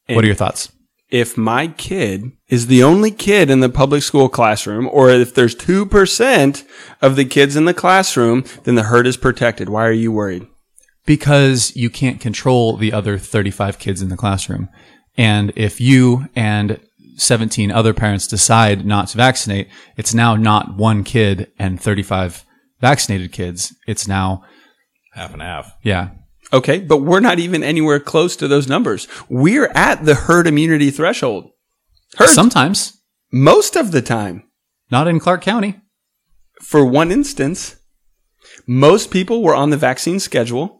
what are your thoughts? if my kid is the only kid in the public school classroom, or if there's 2% of the kids in the classroom, then the herd is protected. Why are you worried? Because you can't control the other 35 kids in the classroom. And if you and 17 other parents decide not to vaccinate, it's now not one kid and 35 vaccinated kids. It's now, half and half. yeah, Okay, but we're not even anywhere close to those numbers. We're at the herd immunity threshold. Herd sometimes, most of the time. not in Clark County. For one instance, most people were on the vaccine schedule,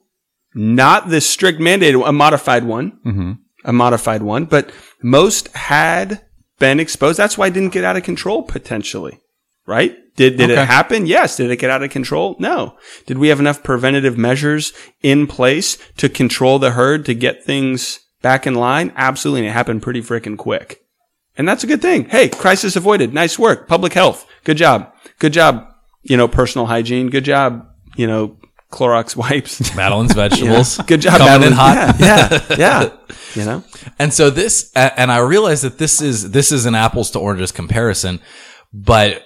not the strict mandated, a modified one, Mm-hmm. a modified one, but most had been exposed. That's why it didn't get out of control potentially, right? Did, did Okay. it happen? Yes. Did it get out of control? No. Did we have enough preventative measures in place to control the herd to get things back in line? Absolutely. And it happened pretty freaking quick. And that's a good thing. Hey, crisis avoided. Nice work. Public health. Good job. Good job. You know, personal hygiene. Good job. You know, Clorox wipes. Madeline's vegetables. Good job. Coming in Madeline. hot. Yeah. Yeah. yeah. You know? And so this, and I realize that this is, this is an apples to oranges comparison, but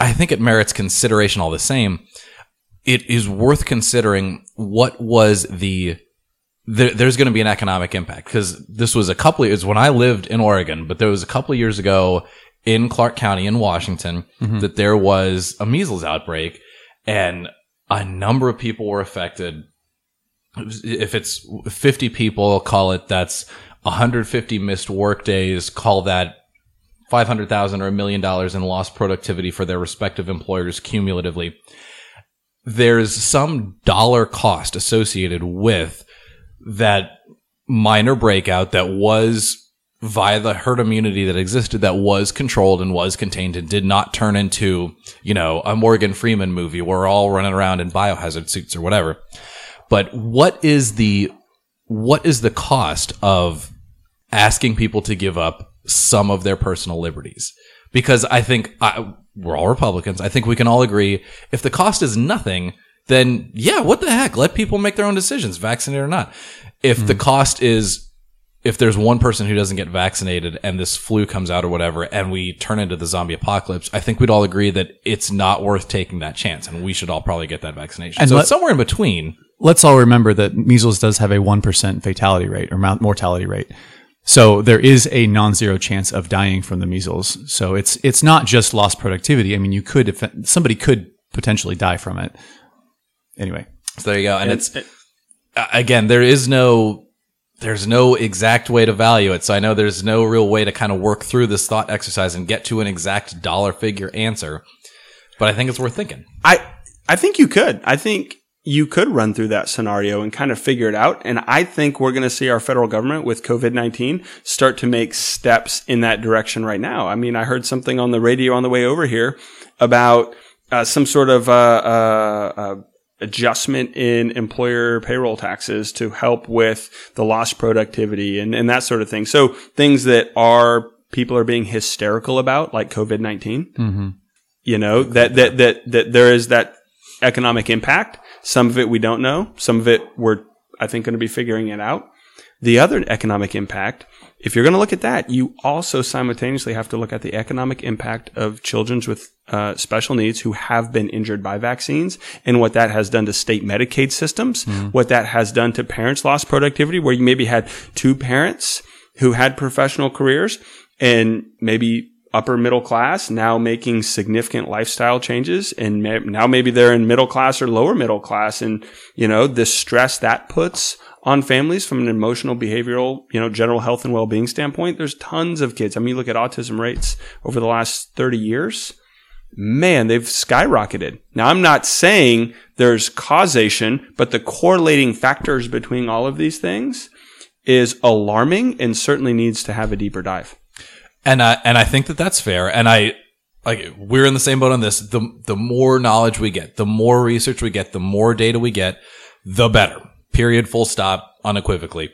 I think it merits consideration all the same. It is worth considering what was the there, there's going to be an economic impact because this was a couple years when I lived in Oregon, but there was a couple of years ago in Clark County in Washington mm-hmm. that there was a measles outbreak and a number of people were affected. If it's 50 people, call it that's 150 missed work days, call that 500,000 or a million dollars in lost productivity for their respective employers cumulatively. There's some dollar cost associated with that minor breakout that was via the herd immunity that existed that was controlled and was contained and did not turn into, you know, a Morgan Freeman movie where we're all running around in biohazard suits or whatever. But what is the what is the cost of asking people to give up some of their personal liberties? Because I think I, we're all Republicans. I think we can all agree if the cost is nothing, then yeah, what the heck? Let people make their own decisions, vaccinated or not. If the hmm. cost is if there's one person who doesn't get vaccinated and this flu comes out or whatever, and we turn into the zombie apocalypse, I think we'd all agree that it's not worth taking that chance, and we should all probably get that vaccination. And so let- it's somewhere in between. let's all remember that measles does have a 1% fatality rate or mortality rate. So there is a non-zero chance of dying from the measles. So it's it's not just lost productivity. I mean, you could if somebody could potentially die from it. Anyway, So there you go. And, it's uh, again, there is no there's no exact way to value it. So I know there's no real way to kind of work through this thought exercise and get to an exact dollar figure answer. But I think it's worth thinking. I I think you could. I think you could run through that scenario and kind of figure it out. And I think we're going to see our federal government with COVID 19 start to make steps in that direction right now. I mean, I heard something on the radio on the way over here about uh, some sort of uh, uh, uh, adjustment in employer payroll taxes to help with the lost productivity and, and that sort of thing. So things that are people are being hysterical about, like COVID 19 mm-hmm. you know that that that that there is that economic impact. Some of it we don't know. Some of it we're i think going to be figuring it out. The other economic impact if you're going to look at that you also simultaneously have to look at the economic impact of children with uh, special needs who have been injured by vaccines and what that has done to state medicaid systems what that has done to parents lost productivity where you maybe had two parents who had professional careers and maybe upper middle class now making significant lifestyle changes and may, now maybe they're in middle class or lower middle class. And you know the stress that puts on families from an emotional behavioral you know general health and well-being standpoint there's tons of kids. I mean you look at autism rates over the last 30 years man they've skyrocketed now i'm not saying there's causation but the correlating factors between all of these things is alarming and certainly needs to have a deeper dive And I and I think that that's fair. And I like we're in the same boat on this. The the more knowledge we get, the more research we get, the more data we get, the better. Period. Full stop. Unequivocally.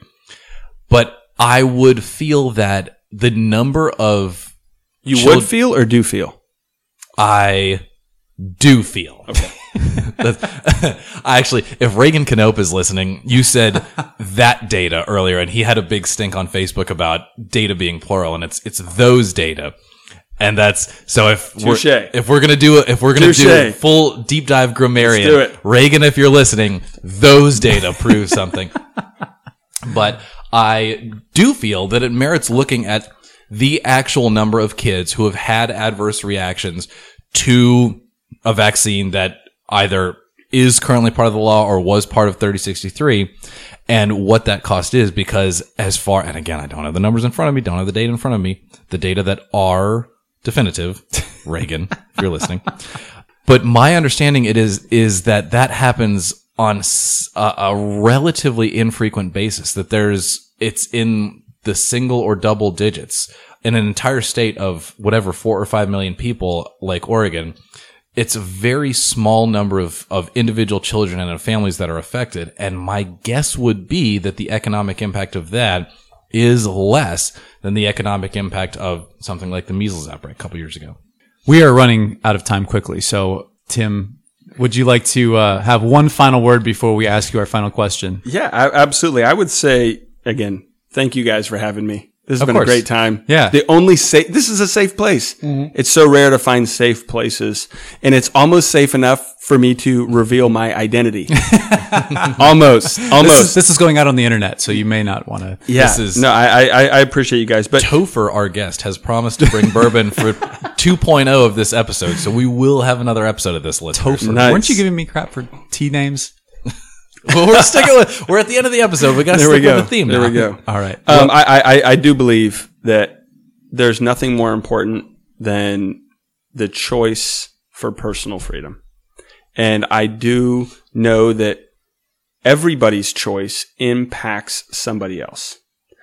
But I would feel that the number of you would feel or do feel I do feel. I actually, if Reagan Canope is listening, you said that data earlier, and he had a big stink on Facebook about data being plural, and it's it's those data, and that's so if Touche. we're if we're gonna do if we're gonna do Touche. full deep dive grammarian, do it. Reagan, if you're listening, those data prove something. but I do feel that it merits looking at the actual number of kids who have had adverse reactions to a vaccine that either is currently part of the law or was part of 3063 and what that cost is because as far and again I don't have the numbers in front of me don't have the data in front of me the data that are definitive Reagan if you're listening but my understanding it is is that that happens on a relatively infrequent basis that there's it's in the single or double digits in an entire state of whatever 4 or 5 million people like Oregon it's a very small number of, of individual children and of families that are affected. And my guess would be that the economic impact of that is less than the economic impact of something like the measles outbreak a couple years ago. we are running out of time quickly. So, Tim, would you like to uh, have one final word before we ask you our final question? Yeah, I, absolutely. I would say again, thank you guys for having me. This has Of been course. a great time. Yeah. The only safe, this is a safe place. Mm-hmm. It's so rare to find safe places. And it's almost safe enough for me to reveal my identity. almost. This Almost. is, this is going out on the internet, so you may not want to. yeah. this is- no, I, I, I appreciate you guys, but Topher, our guest, has promised to bring bourbon for 2.0 of this episode, so we will have another episode of this. Listeners. Nice. Weren't you giving me crap for tea names? Well, we're sticking with. We're at the end of the episode. We got to stick we go. with the theme. there now. we go. All right. Um, I, I, I- I do believe that there's nothing more important than the choice for personal freedom. And I do know that everybody's choice impacts somebody else.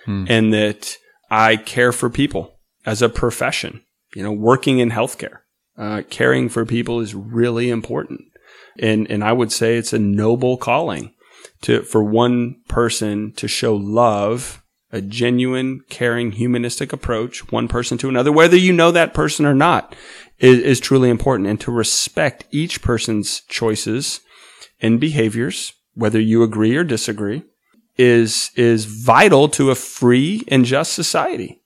And that I care for people as a profession, you know, working in healthcare, uh, caring for people is really important. And, and I would say it's a noble calling to, for one person to show love, a genuine, caring, humanistic approach, one person to another, whether you know that person or not, is, is truly important. And to respect each person's choices and behaviors, whether you agree or disagree, is, is vital to a free and just society.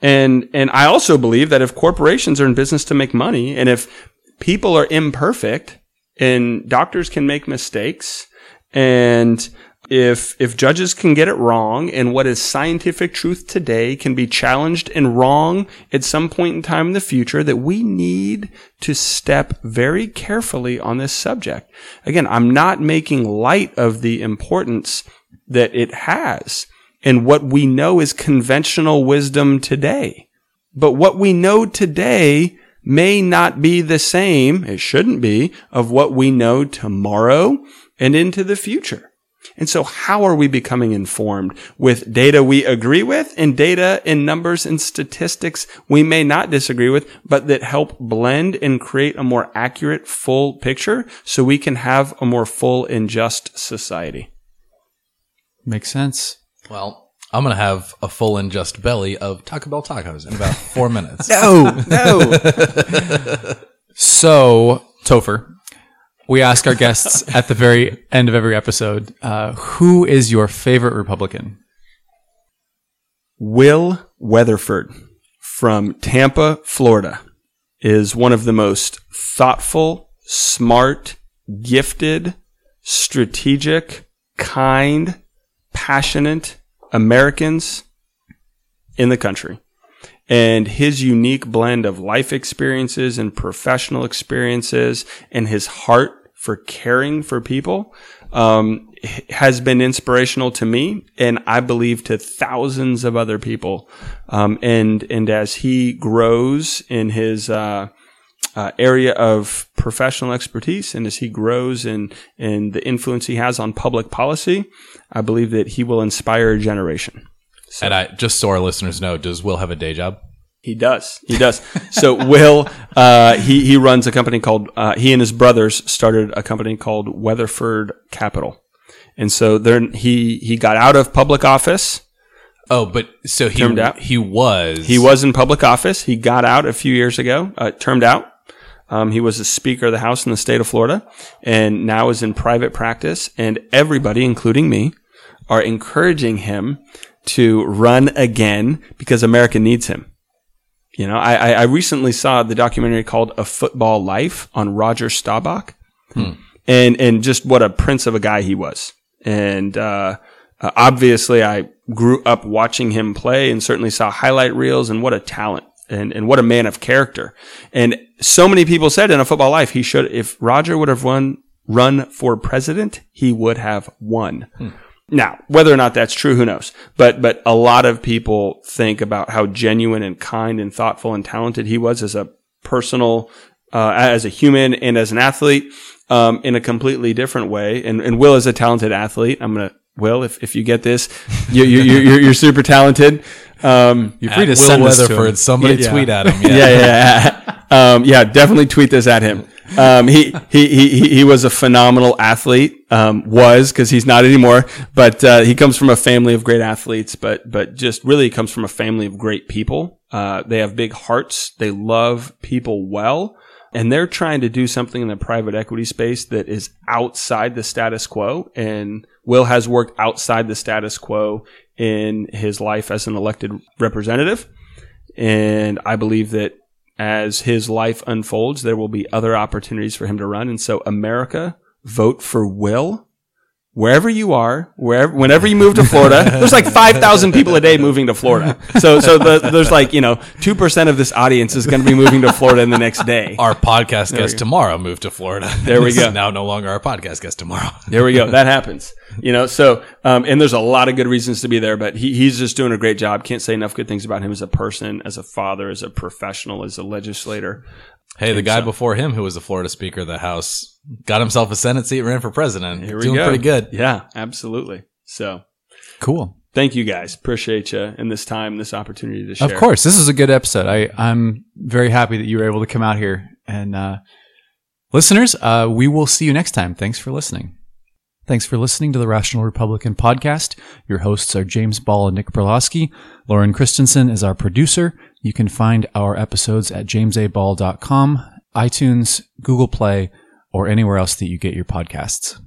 And, and I also believe that if corporations are in business to make money and if people are imperfect and doctors can make mistakes and if, if judges can get it wrong and what is scientific truth today can be challenged and wrong at some point in time in the future that we need to step very carefully on this subject. Again, I'm not making light of the importance that it has and what we know is conventional wisdom today. But what we know today may not be the same, it shouldn't be, of what we know tomorrow and into the future. And so how are we becoming informed with data we agree with and data and numbers and statistics we may not disagree with, but that help blend and create a more accurate, full picture so we can have a more full and just society? Makes sense. Well, I'm gonna have a full and just belly of Taco Bell tacos in about four minutes. No, no. So, Topher, we ask our guests at the very end of every episode, uh, who is your favorite Republican? Will Weatherford from Tampa, Florida is one of the most thoughtful, smart, gifted, strategic, kind, passionate Americans in the country. And his unique blend of life experiences and professional experiences and his heart for caring for people um, has been inspirational to me and I believe to thousands of other people. Um, and, and as he grows in his, uh, uh, area of professional expertise and as he grows in, in the influence he has on public policy, I believe that he will inspire a generation. and I just so our listeners know, does Will have a day job? He does. He does. so Will, uh, he he runs a company called. Uh, he and his brothers started a company called Weatherford Capital, and so then he he got out of public office. Oh, but so he out? he was He was in public office. He got out a few years ago. Uh, termed out. Um, he was a Speaker of the House in the state of Florida, and now is in private practice. And everybody, including me, are encouraging him to run again because America needs him. You know, I, I I recently saw the documentary called A Football Life on Roger Staubach, and and just what a prince of a guy he was. And uh, uh, obviously, I grew up watching him play, and certainly saw highlight reels. And what a talent, and and what a man of character. And so many people said in A Football Life, he should if Roger would have run run for president, he would have won. Now, whether or not that's true, who knows? But, but a lot of people think about how genuine and kind and thoughtful and talented he was as a personal, uh, as a human and as an athlete, um, in a completely different way. And, and Will is a talented athlete. I'm going to, Will, if, if you get this, you, you, you, you're, you're super talented. Um, You're free to Will send this to him. Somebody Yeah. tweet at him. yeah, yeah, yeah. Um, yeah, definitely tweet this at him. Um, he, he, he, he was a phenomenal athlete, um, was, cause he's not anymore, but, uh, he comes from a family of great athletes, but, but just really comes from a family of great people. Uh, they have big hearts. They love people well. and they're trying to do something in the private equity space that is outside the status quo. And Will has worked outside the status quo in his life as an elected representative. And I believe that as his life unfolds, there will be other opportunities for him to run. And so America, vote for Will wherever you are, wherever, whenever you move to Florida, there's like 5,000 people a day moving to Florida. So, so the, there's like, you know, 2% of this audience is going to be moving to Florida in the next day. Our podcast guest tomorrow moved to Florida. There we go. now no longer our podcast guest tomorrow. There we go. That happens. You know, so, um, and there's a lot of good reasons to be there, but he, he's just doing a great job. Can't say enough good things about him as a person, as a father, as a professional, as a legislator. Hey, the guy before him, who was the Florida Speaker of the House, got himself a Senate seat, ran for president. Here we Doing go. pretty good. Yeah, absolutely. So Cool. thank you guys. Appreciate you and this time, this opportunity to share. Of course, this is a good episode. I, I'm very happy that you were able to come out here. And uh, listeners, uh, we will see you next time. Thanks for listening. Thanks for listening to the Rational Republican podcast. Your hosts are James Ball and Nick Perlowski. Lauren Christensen is our producer. You can find our episodes at jamesaball.com, iTunes, Google Play, or anywhere else that you get your podcasts.